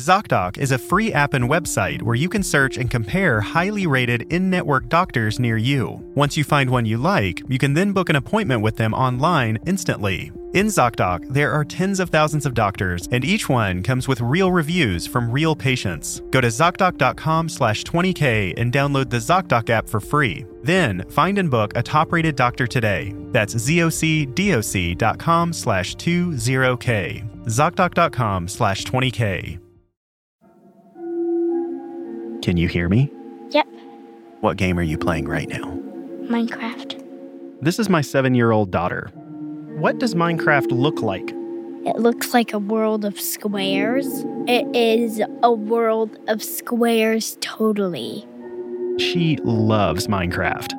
ZocDoc is a free app and website where you can search and compare highly rated in network doctors near you. Once you find one you like, you can then book an appointment with them online instantly. In ZocDoc, there are tens of thousands of doctors, and each one comes with real reviews from real patients. Go to ZocDoc.com slash 20K and download the ZocDoc app for free. Then, find and book a top-rated doctor today. That's ZocDoc.com slash 20K. ZocDoc.com slash 20K. Can you hear me? Yep, What game are you playing right now? Minecraft. This is my seven year old daughter. What does Minecraft look like? It looks like a world of squares. It is a world of squares, totally. She loves Minecraft.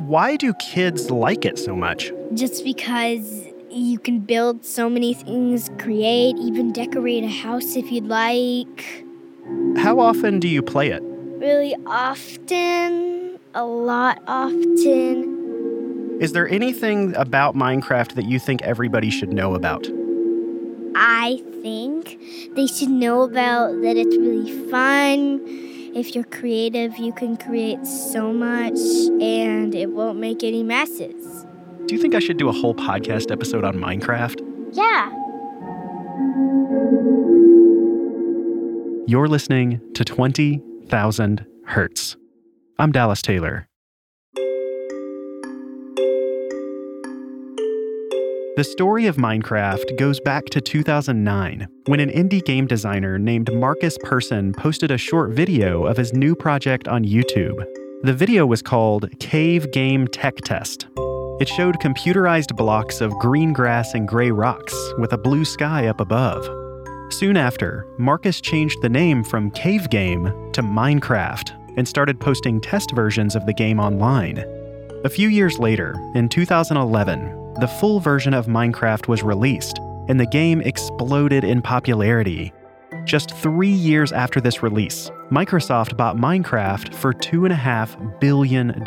Why do kids like it so much? Just because you can build so many things, create, even decorate a house if you'd like. How often do you play it? Really often, a lot often. Is there anything about Minecraft that you think everybody should know about? I think they should know about that it's really fun. If you're creative, you can create so much and it won't make any messes. Do you think I should do a whole podcast episode on Minecraft? Yeah. You're listening to 20,000 Hertz. I'm Dallas Taylor. The story of Minecraft goes back to 2009 when an indie game designer named Markus Persson posted a short video of his new project on YouTube. The video was called Cave Game Tech Test. It showed computerized blocks of green grass and gray rocks with a blue sky up above. Soon after, Markus changed the name from Cave Game to Minecraft and started posting test versions of the game online. A few years later, in 2011, the full version of Minecraft was released, and the game exploded in popularity. Just three years after this release, Microsoft bought Minecraft for $2.5 billion.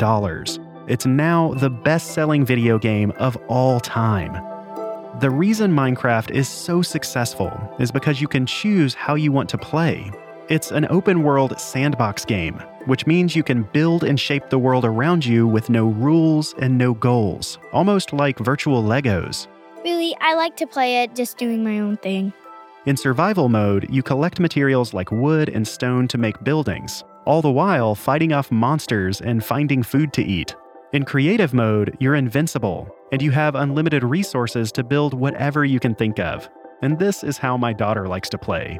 It's now the best selling video game of all time. The reason Minecraft is so successful is because you can choose how you want to play. It's an open world sandbox game, which means you can build and shape the world around you with no rules and no goals, almost like virtual Legos. Really, I like to play it just doing my own thing. In survival mode, you collect materials like wood and stone to make buildings, all the while fighting off monsters and finding food to eat. In creative mode, you're invincible, and you have unlimited resources to build whatever you can think of. And this is how my daughter likes to play.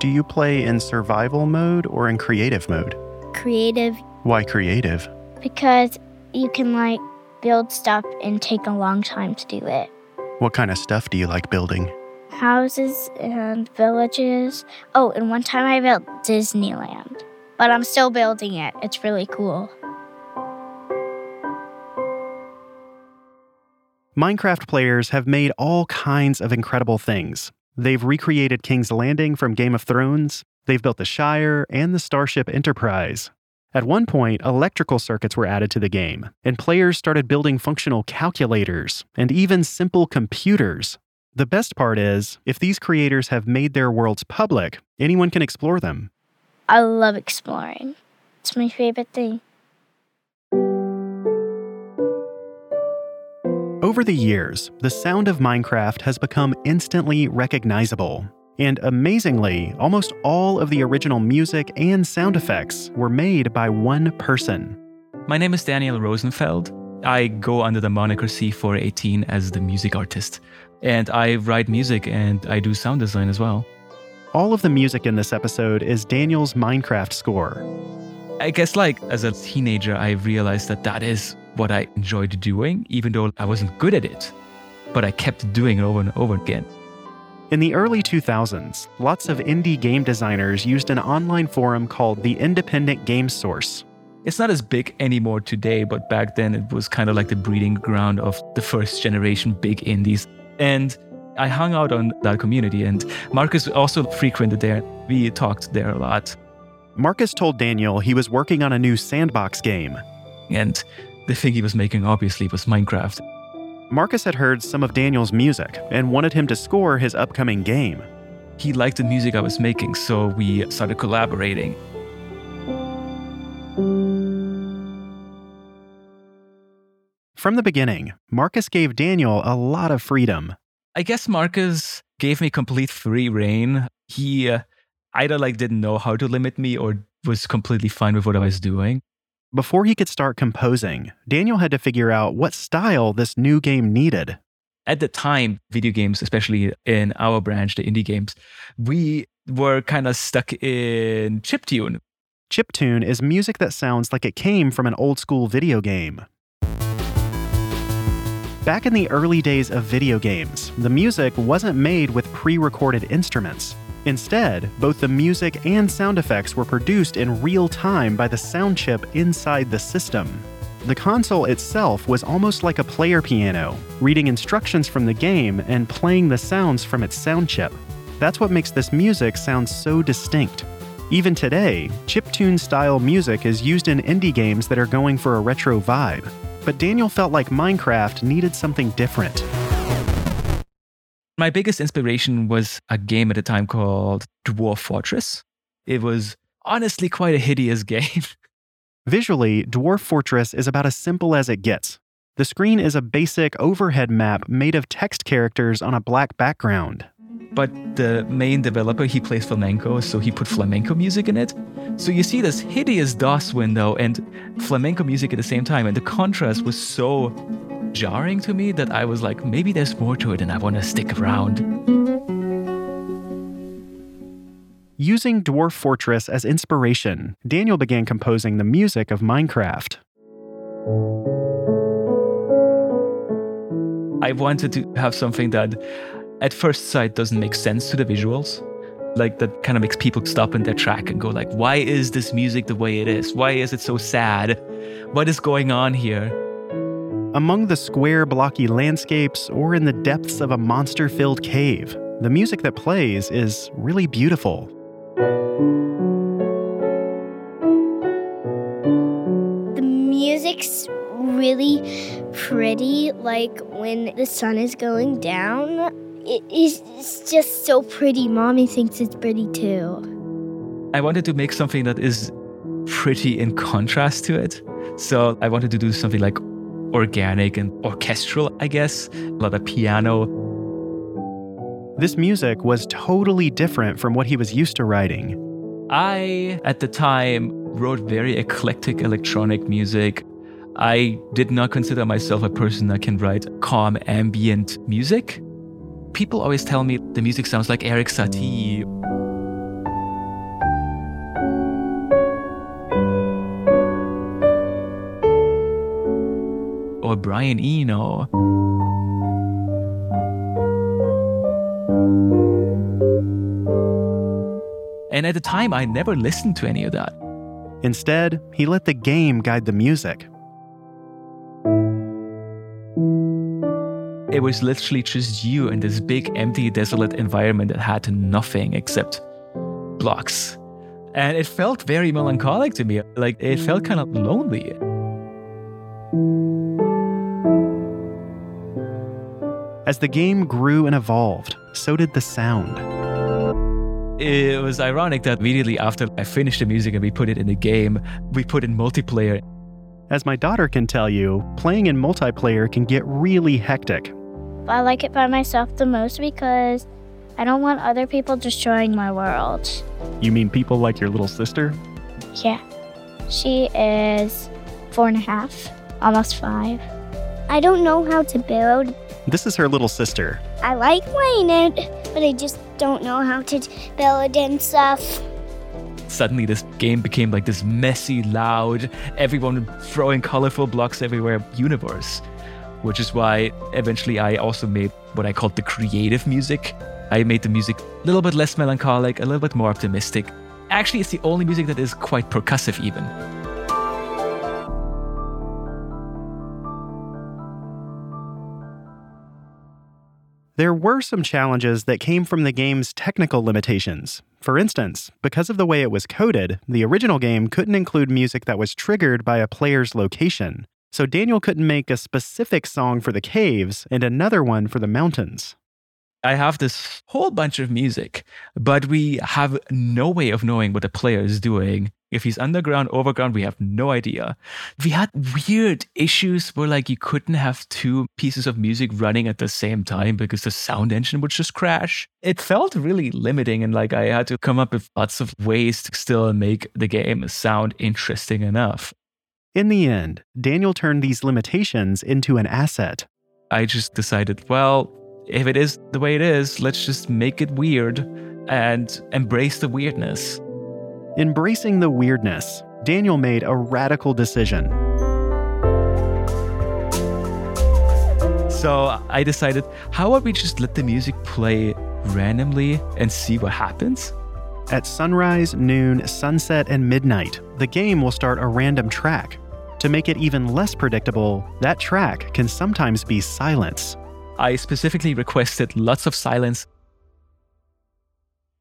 Do you play in survival mode or in creative mode? Creative Why creative? because you can like build stuff and take a long time to do it. What kind of stuff do you like building? Houses and villages. Oh, and one time I built Disneyland. But I'm still building it. It's really cool. Minecraft players have made all kinds of incredible things. They've recreated King's Landing from Game of Thrones, they've built the Shire and the Starship Enterprise. At one point, electrical circuits were added to the game, and players started building functional calculators and even simple computers. The best part is, if these creators have made their worlds public, anyone can explore them. I love exploring. It's my favorite thing. Over the years, the sound of Minecraft has become instantly recognizable. And amazingly, almost all of the original music and sound effects were made by one person. My name is Daniel Rosenfeld. I go under the moniker C418 as the music artist. And I write music and I do sound design as well. All of the music in this episode is Daniel's Minecraft score. I guess, like, as a teenager, I realized that that is what I enjoyed doing, even though I wasn't good at it. But I kept doing it over and over again. In the early 2000s, lots of indie game designers used an online forum called the Independent Game Source. It's not as big anymore today, but back then it was kind of like the breeding ground of the first generation big indies. And I hung out on that community, and Markus also frequented there. We talked there a lot. Markus told Daniel he was working on a new sandbox game. And the thing he was making, obviously, was Minecraft. Markus had heard some of Daniel's music and wanted him to score his upcoming game. he liked the music I was making, so we started collaborating. From the beginning, Markus gave Daniel a lot of freedom. I guess Markus gave me complete free reign. He uh, either like didn't know how to limit me or was completely fine with what I was doing. Before he could start composing, Daniel had to figure out what style this new game needed. At the time, video games, especially in our branch, the indie games, we were kind of stuck in chiptune. Chiptune is music that sounds like it came from an old school video game. Back in the early days of video games, the music wasn't made with pre recorded instruments. Instead, both the music and sound effects were produced in real time by the sound chip inside the system. The console itself was almost like a player piano, reading instructions from the game and playing the sounds from its sound chip. That's what makes this music sound so distinct. Even today, chiptune style music is used in indie games that are going for a retro vibe. But Daniel felt like Minecraft needed something different. My biggest inspiration was a game at the time called Dwarf Fortress. It was honestly quite a hideous game. Visually, Dwarf Fortress is about as simple as it gets. The screen is a basic overhead map made of text characters on a black background. But the main developer, he plays flamenco, so he put flamenco music in it. So you see this hideous DOS window and flamenco music at the same time, and the contrast was so jarring to me that I was like, maybe there's more to it and I want to stick around. Using Dwarf Fortress as inspiration, Daniel began composing the music of Minecraft. I wanted to have something that at first sight doesn't make sense to the visuals like that kind of makes people stop in their track and go like why is this music the way it is why is it so sad what is going on here among the square blocky landscapes or in the depths of a monster filled cave the music that plays is really beautiful The music's really pretty, like when the sun is going down. It is just so pretty. Mommy thinks it's pretty too. I wanted to make something that is pretty in contrast to it. So I wanted to do something like organic and orchestral, I guess, a lot of piano. This music was totally different from what he was used to writing. I, at the time, wrote very eclectic electronic music. I did not consider myself a person that can write calm ambient music. People always tell me the music sounds like Erik Satie. Or Brian Eno. And at the time, I never listened to any of that. Instead, he let the game guide the music. It was literally just you in this big, empty, desolate environment that had nothing except blocks. And it felt very melancholic to me. Like it felt kind of lonely. As the game grew and evolved, so did the sound. It was ironic that immediately after I finished the music and we put it in the game, we put in multiplayer. As my daughter can tell you, playing in multiplayer can get really hectic. I like it by myself the most because I don't want other people destroying my world. You mean people like your little sister? Yeah. She is four and a half, almost five. I don't know how to build. This is her little sister. I like playing it, but I just don't know how to build and stuff. Suddenly, this game became like this messy, loud, everyone throwing colorful blocks everywhere universe. Which is why eventually I also made what I called the creative music. I made the music a little bit less melancholic, a little bit more optimistic. Actually, it's the only music that is quite percussive, even. There were some challenges that came from the game's technical limitations. For instance, because of the way it was coded, the original game couldn't include music that was triggered by a player's location. So Daniel couldn't make a specific song for the caves and another one for the mountains. I have this whole bunch of music, but we have no way of knowing what the player is doing. If he's underground, overground, we have no idea. We had weird issues where like you couldn't have two pieces of music running at the same time because the sound engine would just crash. It felt really limiting and like I had to come up with lots of ways to still make the game sound interesting enough. In the end, Daniel turned these limitations into an asset. I just decided, well, if it is the way it is, let's just make it weird and embrace the weirdness. Embracing the weirdness, Daniel made a radical decision. So I decided, how about we just let the music play randomly and see what happens? At sunrise, noon, sunset, and midnight, the game will start a random track. To make it even less predictable, that track can sometimes be silence. I specifically requested lots of silence.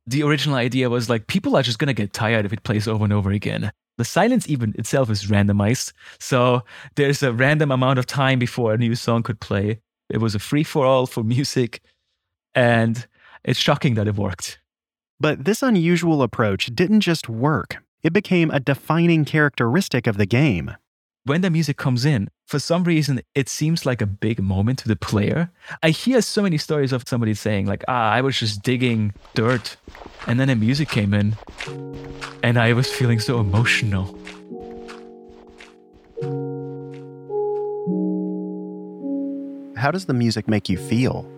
The original idea was like people are just gonna get tired if it plays over and over again. The silence even itself is randomized, so there's a random amount of time before a new song could play. It was a free for all for music, and it's shocking that it worked. But this unusual approach didn't just work, it became a defining characteristic of the game when the music comes in, for some reason, it seems like a big moment to the player. I hear so many stories of somebody saying, like, ah, I was just digging dirt, and then the music came in, and I was feeling so emotional. How does the music make you feel?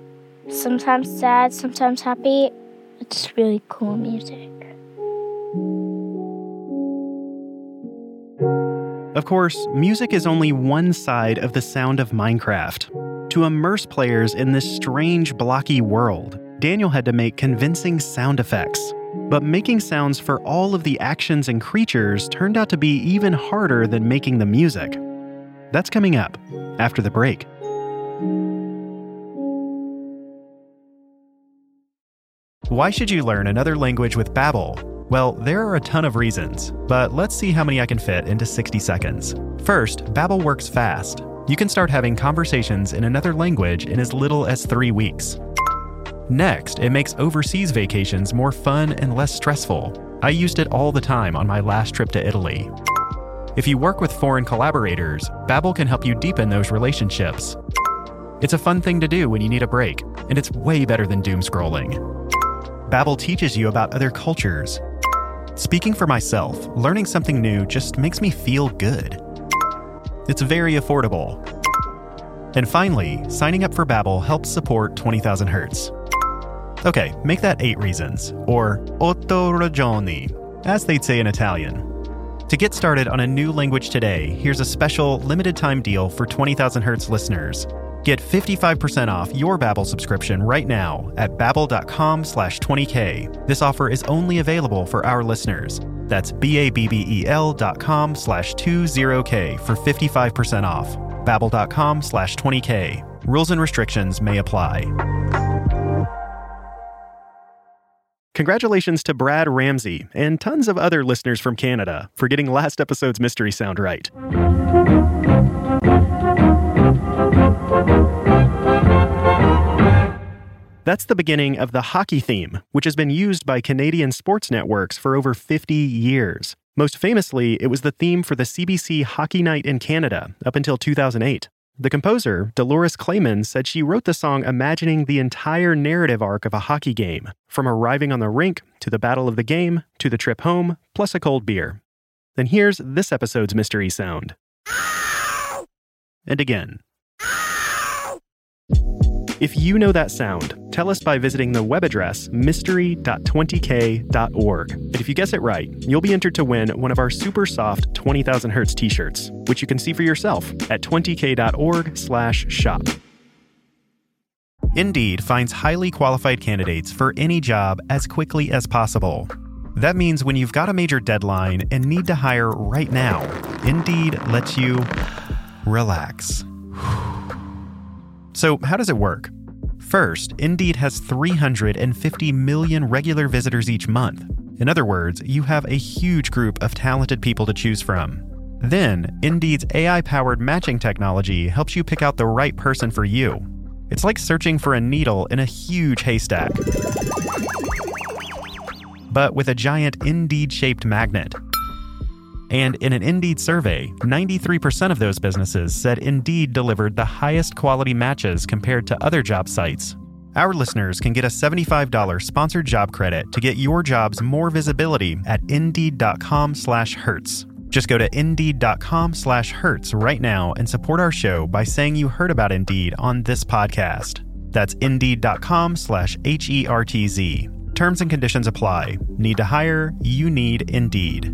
Sometimes sad, sometimes happy. It's really cool music. Of course, music is only one side of the sound of Minecraft. To immerse players in this strange, blocky world, Daniel had to make convincing sound effects. But making sounds for all of the actions and creatures turned out to be even harder than making the music. That's coming up after the break. Why should you learn another language with Babbel? Well, there are a ton of reasons, but let's see how many I can fit into 60 seconds. First, Babbel works fast. You can start having conversations in another language in as little as 3 weeks. Next, it makes overseas vacations more fun and less stressful. I used it all the time on my last trip to Italy. If you work with foreign collaborators, Babbel can help you deepen those relationships. It's a fun thing to do when you need a break, and it's way better than doom scrolling. Babbel teaches you about other cultures, Speaking for myself, learning something new just makes me feel good. It's very affordable. And finally, signing up for Babbel helps support 20,000 Hertz. Okay, make that 8 reasons, or otto ragioni, as they'd say in Italian. To get started on a new language today, here's a special limited time deal for 20,000 Hertz listeners. Get 55% off your Babbel subscription right now at babbel.com slash 20k. This offer is only available for our listeners. That's B-A-B-B-E-L dot com slash 20k for 55% off. babbel.com slash 20k. Rules and restrictions may apply. Congratulations to Brad Ramsey and tons of other listeners from Canada for getting last episode's mystery sound right. That's the beginning of the hockey theme, which has been used by Canadian sports networks for over 50 years. Most famously, it was the theme for the CBC Hockey Night in Canada up until 2008. The composer, Dolores Claman, said she wrote the song imagining the entire narrative arc of a hockey game, from arriving on the rink to the battle of the game to the trip home, plus a cold beer. Then here's this episode's mystery sound. And again. If you know that sound, tell us by visiting the web address mystery.20k.org. And if you guess it right, you'll be entered to win one of our super soft 20,000 Hertz t-shirts, which you can see for yourself at 20k.org/shop. Indeed finds highly qualified candidates for any job as quickly as possible. That means when you've got a major deadline and need to hire right now, Indeed lets you relax. So, how does it work? First, Indeed has 350 million regular visitors each month. In other words, you have a huge group of talented people to choose from. Then, Indeed's AI powered matching technology helps you pick out the right person for you. It's like searching for a needle in a huge haystack, but with a giant Indeed shaped magnet. And in an Indeed survey, 93% of those businesses said Indeed delivered the highest quality matches compared to other job sites. Our listeners can get a $75 sponsored job credit to get your jobs more visibility at Indeed.com slash Hertz. Just go to Indeed.com slash Hertz right now and support our show by saying you heard about Indeed on this podcast. That's Indeed.com slash H-E-R-T-Z. Terms and conditions apply. Need to hire? You need Indeed.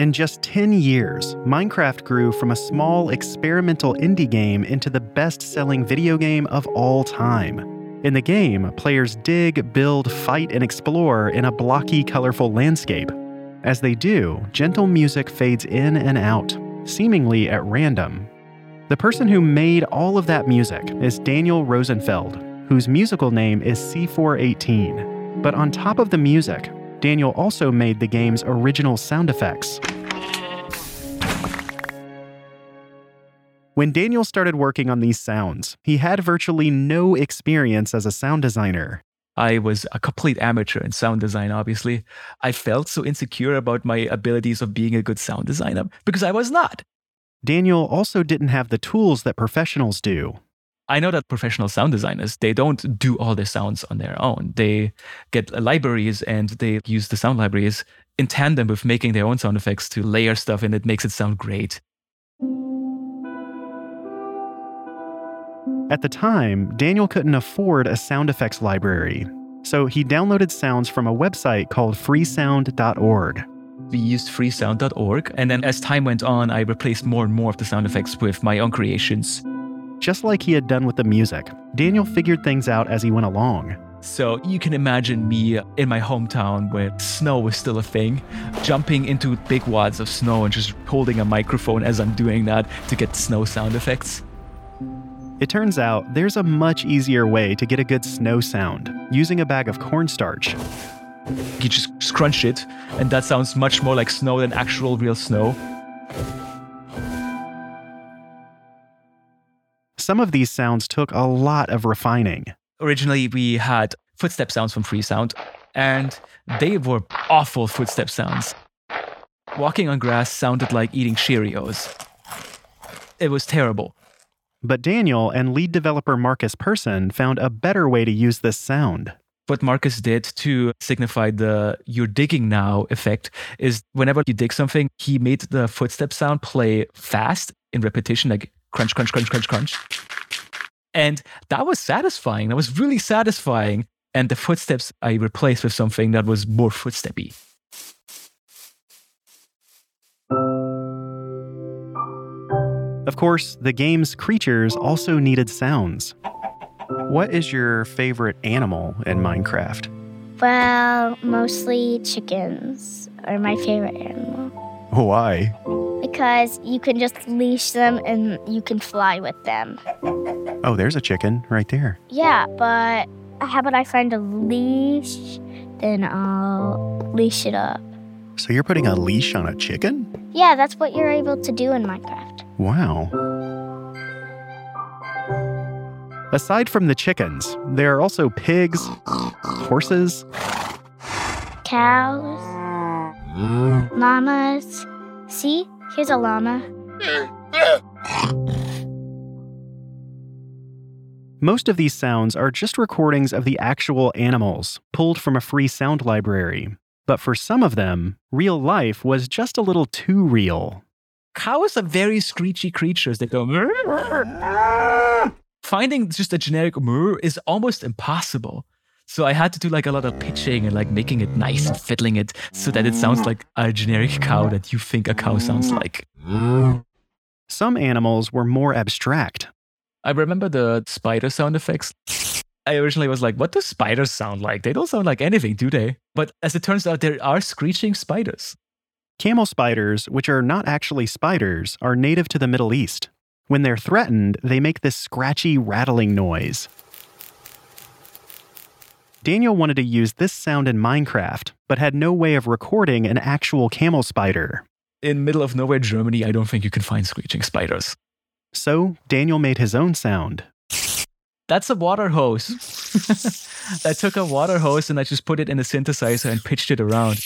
In just 10 years, Minecraft grew from a small experimental indie game into the best selling video game of all time. In the game, players dig, build, fight, and explore in a blocky, colorful landscape. As they do, gentle music fades in and out, seemingly at random. The person who made all of that music is Daniel Rosenfeld, whose musical name is C418. But on top of the music, Daniel also made the game's original sound effects. When Daniel started working on these sounds, he had virtually no experience as a sound designer. I was a complete amateur in sound design, obviously. I felt so insecure about my abilities of being a good sound designer because I was not. Daniel also didn't have the tools that professionals do. I know that professional sound designers, they don't do all their sounds on their own. They get libraries and they use the sound libraries in tandem with making their own sound effects to layer stuff and it makes it sound great. At the time, Daniel couldn't afford a sound effects library, so he downloaded sounds from a website called freesound.org. We used freesound.org, and then as time went on, I replaced more and more of the sound effects with my own creations. Just like he had done with the music, Daniel figured things out as he went along. So you can imagine me in my hometown where snow was still a thing, jumping into big wads of snow and just holding a microphone as I'm doing that to get snow sound effects. It turns out there's a much easier way to get a good snow sound using a bag of cornstarch. You just scrunch it, and that sounds much more like snow than actual real snow. Some of these sounds took a lot of refining. Originally, we had footstep sounds from Freesound, and they were awful footstep sounds. Walking on grass sounded like eating Cheerios. It was terrible. But Daniel and lead developer Markus Persson found a better way to use this sound. What Markus did to signify the you're digging now effect is whenever you dig something, he made the footstep sound play fast in repetition, like crunch, crunch, crunch, crunch, crunch. And that was satisfying. That was really satisfying. And the footsteps I replaced with something that was more footsteppy. Of course, the game's creatures also needed sounds. What is your favorite animal in Minecraft? Well, mostly chickens are my favorite animal Why? Because you can just leash them and you can fly with them. Oh, there's a chicken right there. Yeah, but how about I find a leash? Then I'll leash it up. So you're putting a leash on a chicken? Yeah, that's what you're able to do in Minecraft. Wow. Aside from the chickens, there are also pigs, horses, Cows, llamas. See, here's a llama. Most of these sounds are just recordings of the actual animals, pulled from a free sound library. But for some of them, real life was just a little too real. Cows are very screechy creatures. They go. Finding just a generic moo is almost impossible. So I had to do like a lot of pitching and like making it nice and fiddling it so that it sounds like a generic cow that you think a cow sounds like. Some animals were more abstract. I remember the spider sound effects. I originally was like, what do spiders sound like? They don't sound like anything, do they? But as it turns out, there are screeching spiders. Camel spiders, which are not actually spiders, are native to the Middle East. When they're threatened, they make this scratchy, rattling noise. Daniel wanted to use this sound in Minecraft, but had no way of recording an actual camel spider. In middle of nowhere Germany, I don't think you can find screeching spiders. So Daniel made his own sound. That's a water hose. I took a water hose and I just put it in a synthesizer and pitched it around.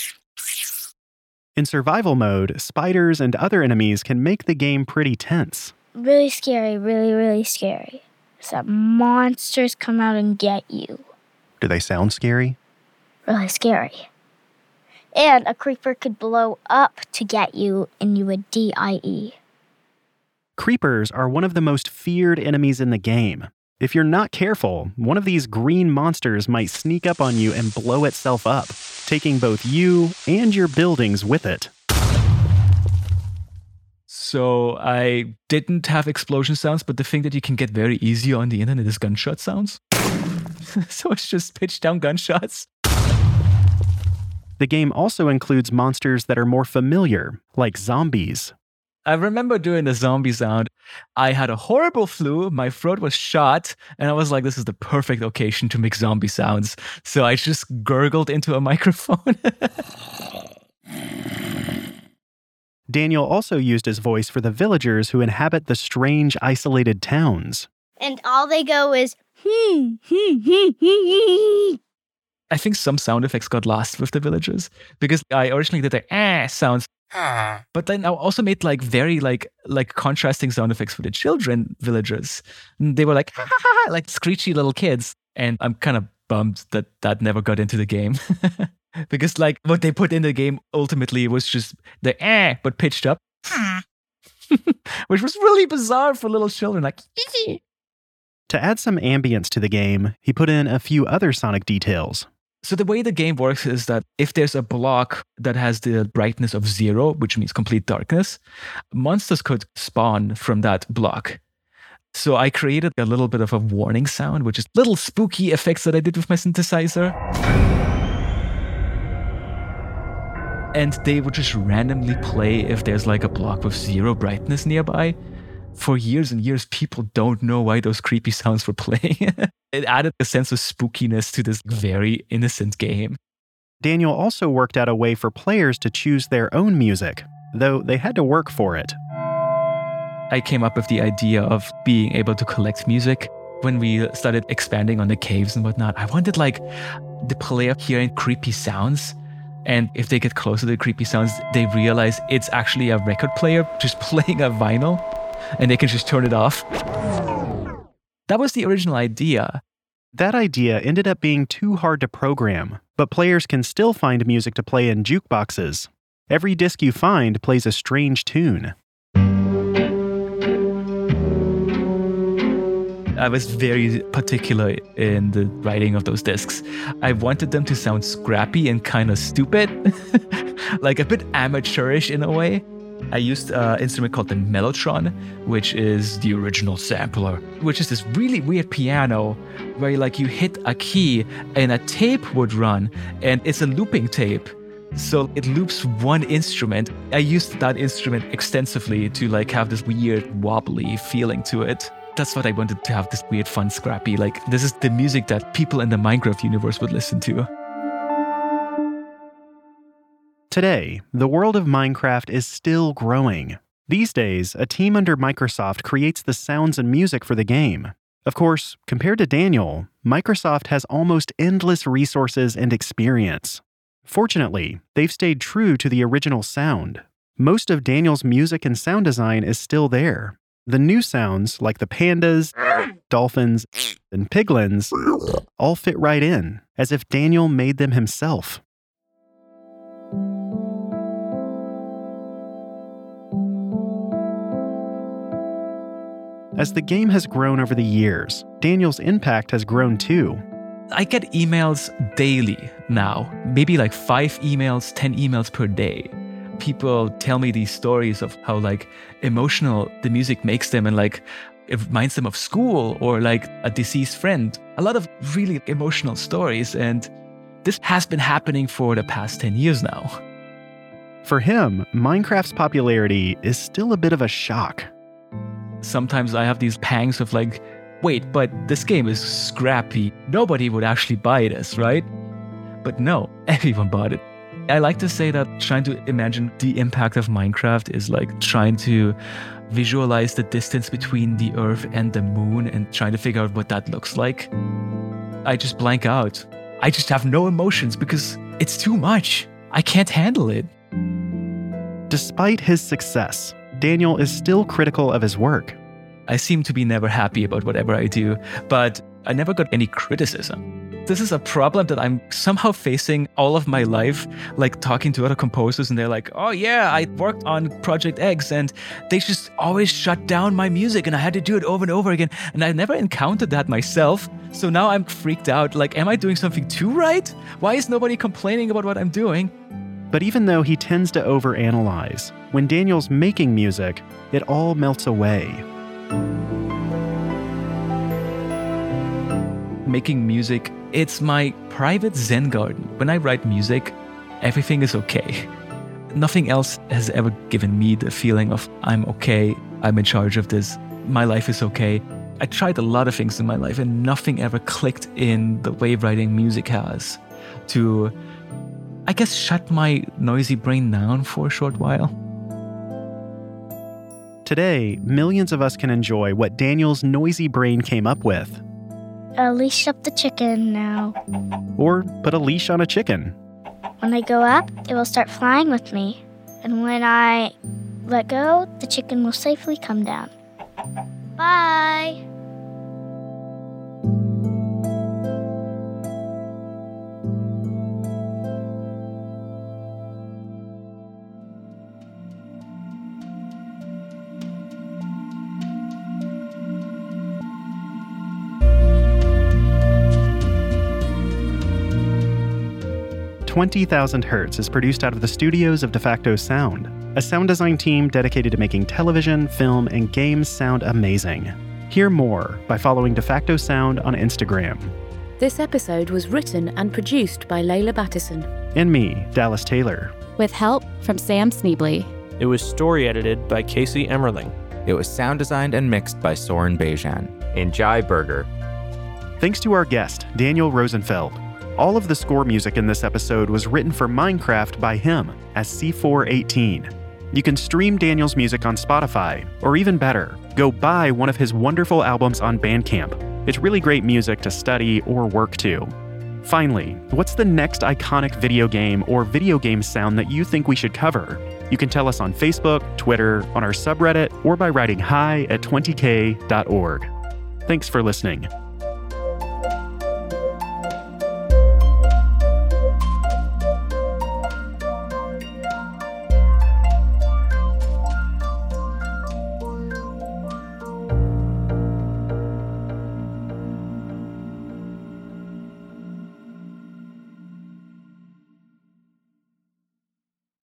In survival mode, spiders and other enemies can make the game pretty tense. Really scary, really, really scary. So that monsters come out and get you. Do they sound scary? Really scary. And a creeper could blow up to get you and you would DIE. Creepers are one of the most feared enemies in the game. If you're not careful, one of these green monsters might sneak up on you and blow itself up, taking both you and your buildings with it. So I didn't have explosion sounds, but the thing that you can get very easy on the internet is gunshot sounds. so it's just pitch down gunshots. The game also includes monsters that are more familiar, like zombies. I remember doing the zombie sound. I had a horrible flu, my throat was shot, and I was like, this is the perfect occasion to make zombie sounds. So I just gurgled into a microphone. Daniel also used his voice for the villagers who inhabit the strange, isolated towns. And all they go is, hmm, hmm, hmm, hmm, hmm. I think some sound effects got lost with the villagers because I originally did the ah sounds, but then I also made like very like like contrasting sound effects for the children villagers. And they were like ha, ha, ha, like screechy little kids, and I'm kind of bummed that that never got into the game. because like what they put in the game ultimately was just the ah but pitched up which was really bizarre for little children like To add some ambience to the game, he put in a few other sonic details. so the way the game works is that if there's a block that has the brightness of zero which means complete darkness monsters could spawn from that block so i created a little bit of a warning sound which is little spooky effects that i did with my synthesizer and they would just randomly play if there's like a block with zero brightness nearby. For years and years, people don't know why those creepy sounds were playing. it added a sense of spookiness to this very innocent game. Daniel also worked out a way for players to choose their own music, though they had to work for it. I came up with the idea of being able to collect music. When we started expanding on the caves and whatnot, I wanted like the player hearing creepy sounds. And if they get closer to the creepy sounds, they realize it's actually a record player just playing a vinyl and they can just turn it off. That was the original idea. That idea ended up being too hard to program, but players can still find music to play in jukeboxes. Every disc you find plays a strange tune. I was very particular in the writing of those discs. I wanted them to sound scrappy and kind of stupid, like a bit amateurish in a way. I used an instrument called the Mellotron, which is the original sampler, which is this really weird piano where like you hit a key and a tape would run, and it's a looping tape. So it loops one instrument. I used that instrument extensively to like have this weird wobbly feeling to it. That's what I wanted to have this weird, fun, scrappy. Like, this is the music that people in the Minecraft universe would listen to. Today, the world of Minecraft is still growing. These days, a team under Microsoft creates the sounds and music for the game. Of course, compared to Daniel, Microsoft has almost endless resources and experience. Fortunately, they've stayed true to the original sound. Most of Daniel's music and sound design is still there. The new sounds, like the pandas, dolphins, and piglins, all fit right in, as if Daniel made them himself. As the game has grown over the years, Daniel's impact has grown too. I get emails daily now, maybe like five emails, 10 emails per day. People tell me these stories of how like emotional the music makes them and like it reminds them of school or like a deceased friend. A lot of really emotional stories. And this has been happening for the past 10 years now. For him, Minecraft's popularity is still a bit of a shock. Sometimes I have these pangs of like, wait, but this game is scrappy. Nobody would actually buy this, right? But no, everyone bought it. I like to say that trying to imagine the impact of Minecraft is like trying to visualize the distance between the Earth and the moon and trying to figure out what that looks like. I just blank out. I just have no emotions because it's too much. I can't handle it. Despite his success, Daniel is still critical of his work. I seem to be never happy about whatever I do, but I never got any criticism. This is a problem that I'm somehow facing all of my life, like talking to other composers, and they're like, oh, yeah, I worked on Project X, and they just always shut down my music, and I had to do it over and over again. And I never encountered that myself. So now I'm freaked out. Like, am I doing something too right? Why is nobody complaining about what I'm doing? But even though he tends to overanalyze, when Daniel's making music, it all melts away. Making music, it's my private Zen garden. When I write music, everything is okay. Nothing else has ever given me the feeling of I'm okay, I'm in charge of this, my life is okay. I tried a lot of things in my life and nothing ever clicked in the way writing music has to, I guess, shut my noisy brain down for a short while. Today, millions of us can enjoy what Daniel's noisy brain came up with, A leash up the chicken now. or put a leash on a chicken. When I go up, it will start flying with me. And when I let go, the chicken will safely come down. Bye. Twenty Thousand Hertz is produced out of the studios of Defacto Sound, a sound design team dedicated to making television, film, and games sound amazing. Hear more by following Defacto Sound on Instagram. This episode was written and produced by Leila Battison. And me, Dallas Taylor. with help from Sam Sneebly. It was story edited by Casey Emmerling. It was sound designed and mixed by Soren Bejan. and Jai Berger. Thanks to our guest, Daniel Rosenfeld. All of the score music in this episode was written for Minecraft by him as C418. You can stream Daniel's music on Spotify, or even better, go buy one of his wonderful albums on Bandcamp. It's really great music to study or work to. Finally, what's the next iconic video game or video game sound that you think we should cover? You can tell us on Facebook, Twitter, on our subreddit, or by writing hi at 20k.org. Thanks for listening.